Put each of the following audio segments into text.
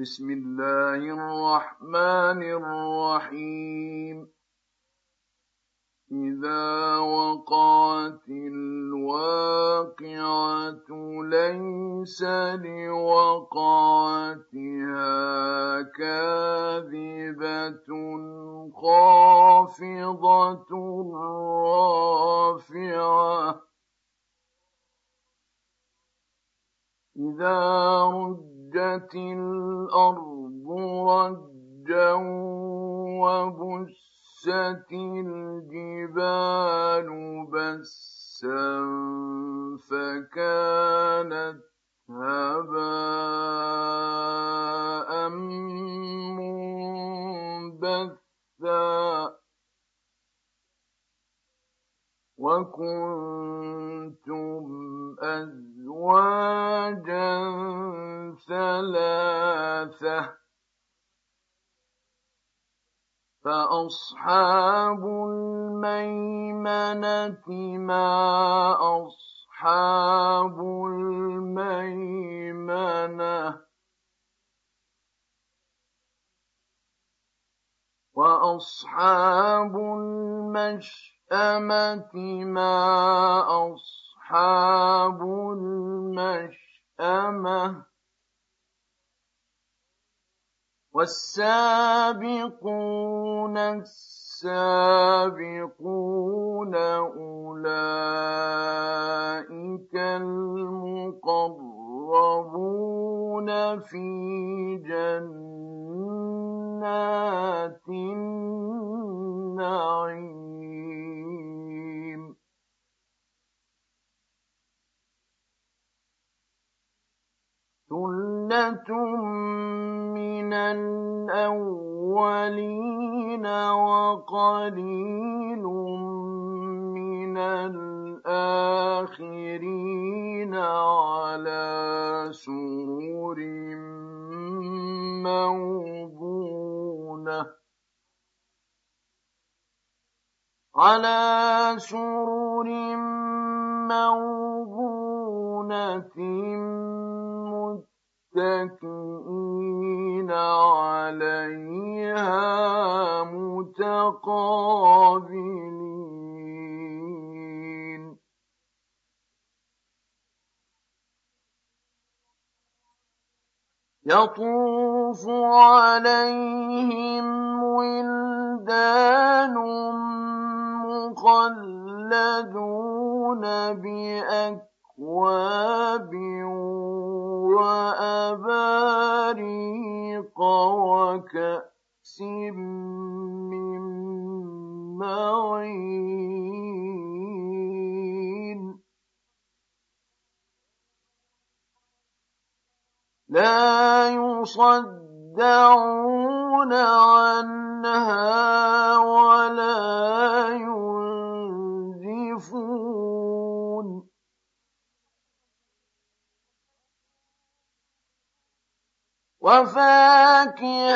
بسم الله الرحمن الرحيم. إذا وقعت الواقعة ليس لوقعتها كاذبة خافضة رافعة. إذا رجت الأرض رجا وبس وبست الجبال بسا فكانت وأصحاب المشأمة ما أصحاب المشأمة والسابقون السابقون أولئك المقربون في جنات النعيم ثلة من الأولين وقليل الآخرين على سرر موضونة. على سرر موضونة متكئين عليها متقابلين. يطوف عليهم ولدان مخلدون بأكواب وأباريق وكأس من معين. لا يصدعون عنها ولا ينزفون. وفاكهة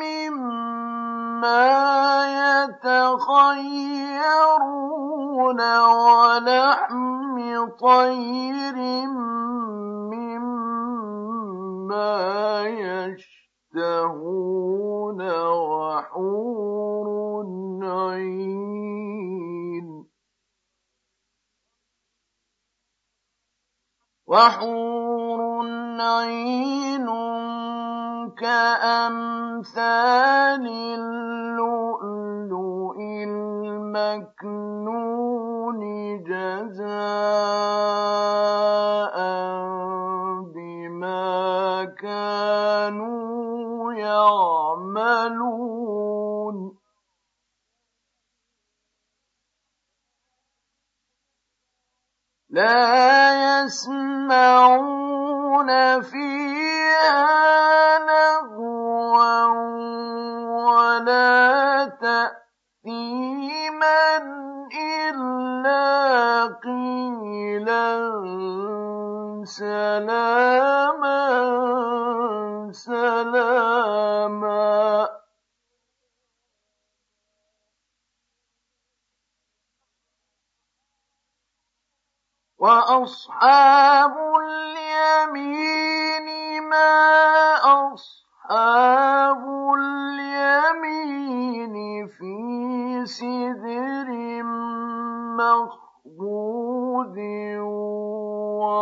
مما يتخيرون ولحم طير مما يشتهون وحور عين. وحور عين كأمثال اللؤلؤ المكنون جزاء. لا يسمعون فيها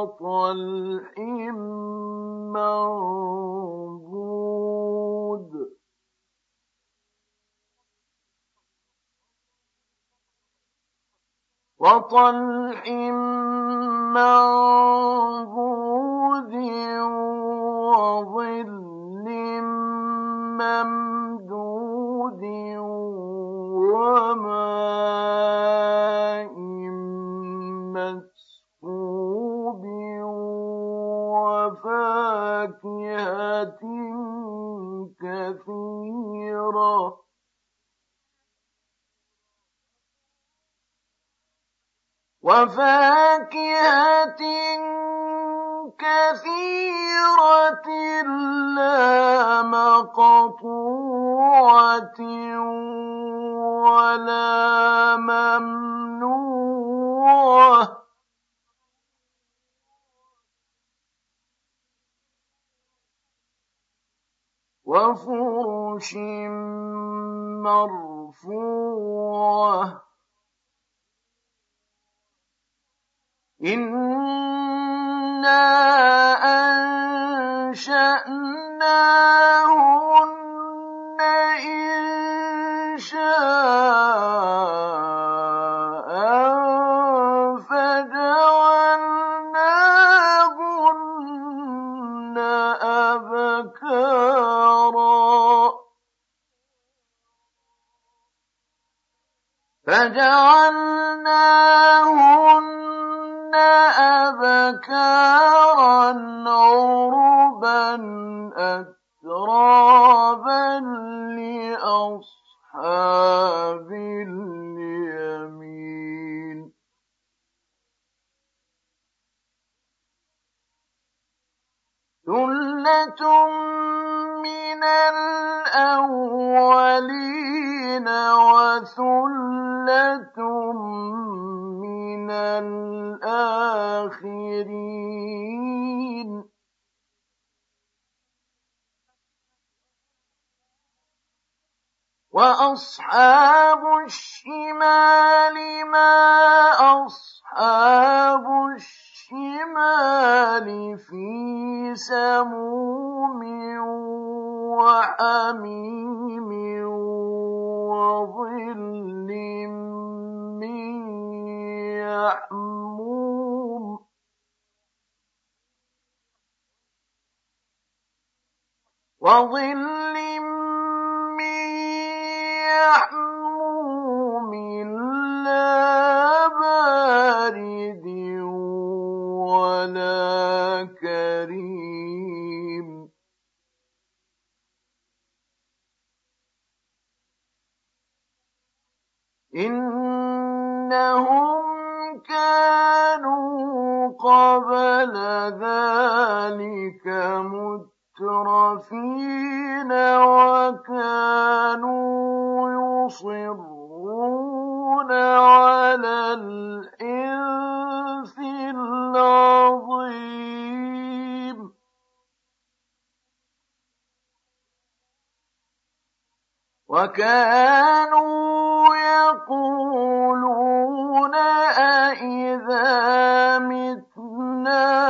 وطلح منضود وطلح منضود وظل ممدود كثيرة. وفاكهة كثيرة لا مقطوعة ولا ممنوعة. وفرش مرفوعة. إِنَّا أَنشَأْنَاهُنَّ وَحَمِيمٍ وَظِلٍّ مِّن يَحْمُومٍ وَظِلٍّ كَانُوا قَبْلَ ذَٰلِكَ مُتْرَفِينَ وَكَانُوا يُصِرُّونَ عَلَى الْحِنثِ الْعَظِيمِ. وَكَانُوا يَقُولُونَ أَإِذَا مِتْنَا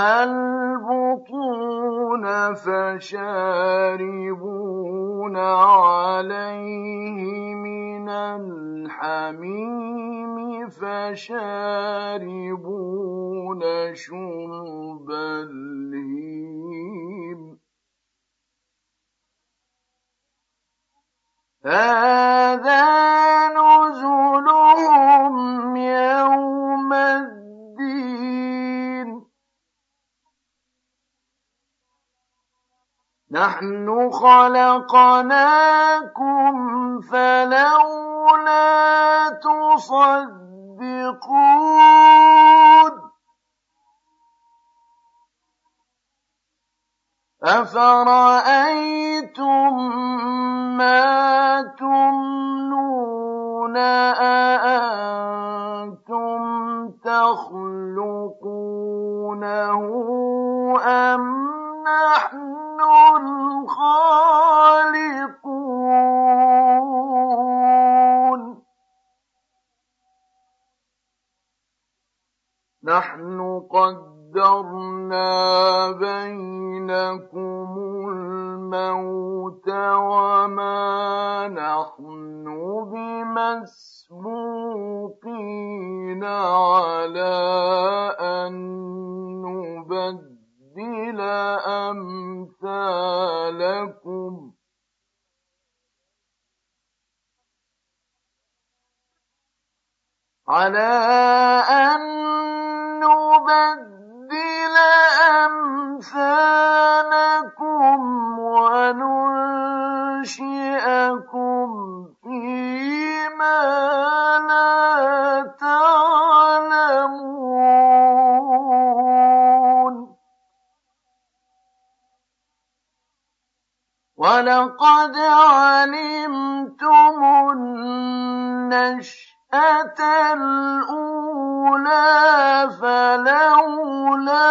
البطون فشاربون عليه من الحميم فشاربون شرب الهيم هذا نزلهم يوم الدين نحن خلقناكم فلولا تصدقون. أفرأيتم ما تمنون أأنتم تخلقونه أم نحن قدرنا بينكم الموت وما نحن بمسبوقين ولقد علمتم النشأ الأولى فلولا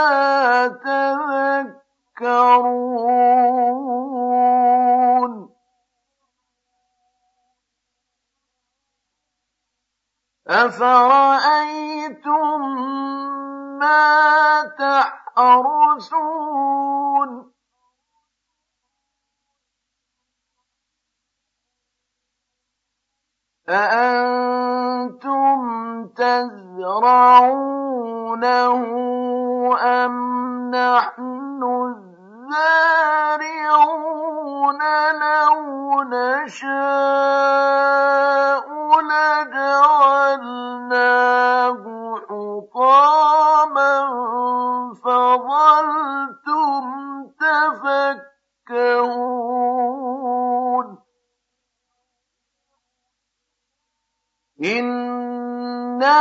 تذكرون أفرأيتم ما تحرثون أأنتم تزرعونه أم نحن الزارعون لو نشاء لجعلناه إنا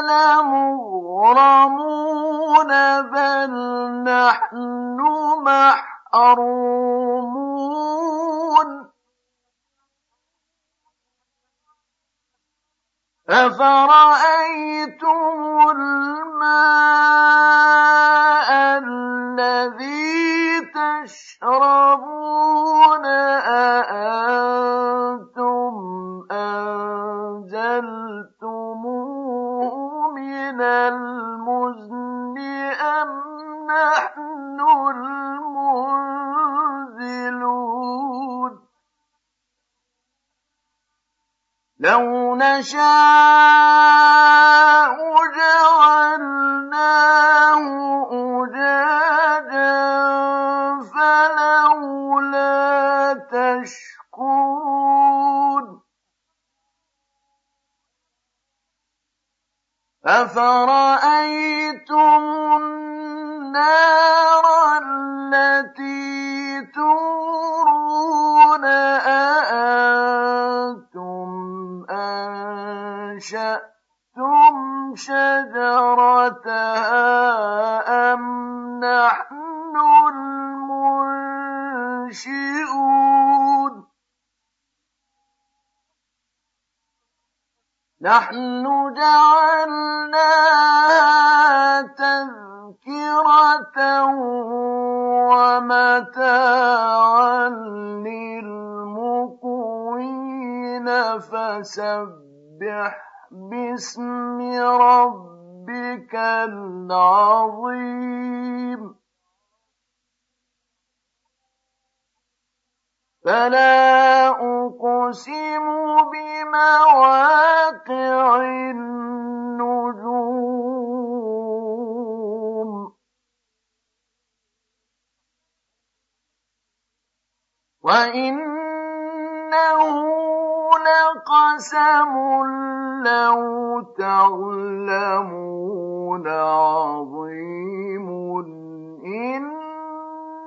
لمغرمون بل نحن محرومون أفرأيتم الماء الذي تشربون لو نشاء جعلناه أجاجا فلولا تشكرون. أفرأى المنشئون. نحن جعلناها تذكرة ومتاعا للمقوين. فسبح باسم ربك العظيم. فلا أقسم بمواقع النجوم. وإنه لقسم لو تعلمون عظيم.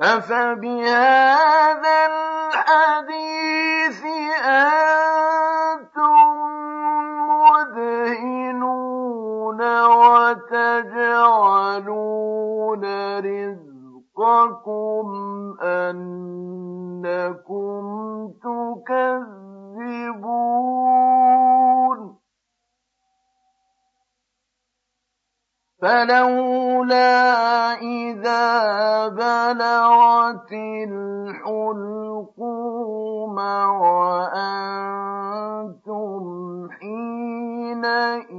أفبهذا الحديث أنتم مدهنون وتجعلون رزقكم أنكم فلولا إذا بلغت الحلقوم وأنتم حينئذ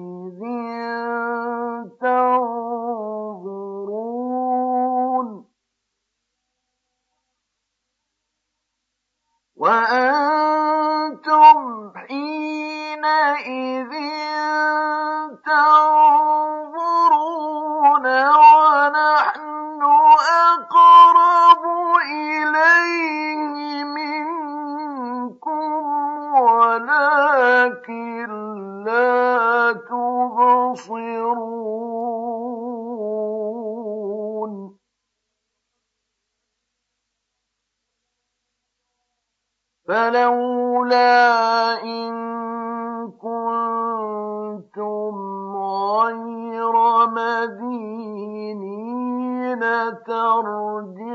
تنظرون وأنتم ترجعونها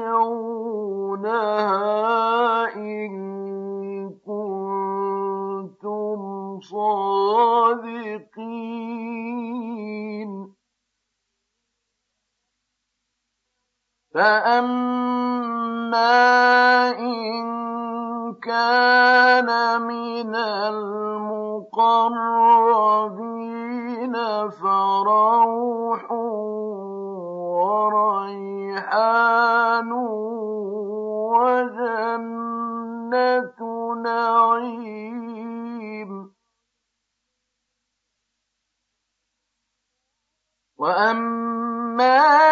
إن كنتم صادقين. فأما إن كان من المقربين فروح وريحان وجنة نعيم. وأما